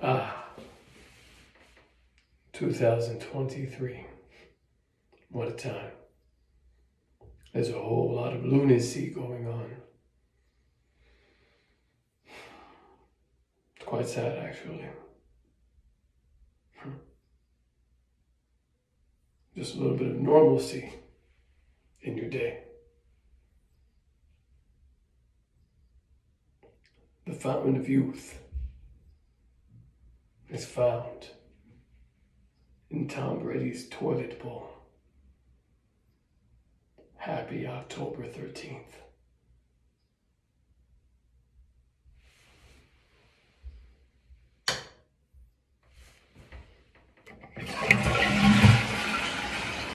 Ah, 2023. What a time. There's a whole lot of lunacy going on. It's quite sad, actually. Hmm. Just a little bit of normalcy in your day. The fountain of youth is found in Tom Brady's toilet bowl. Happy October 13th.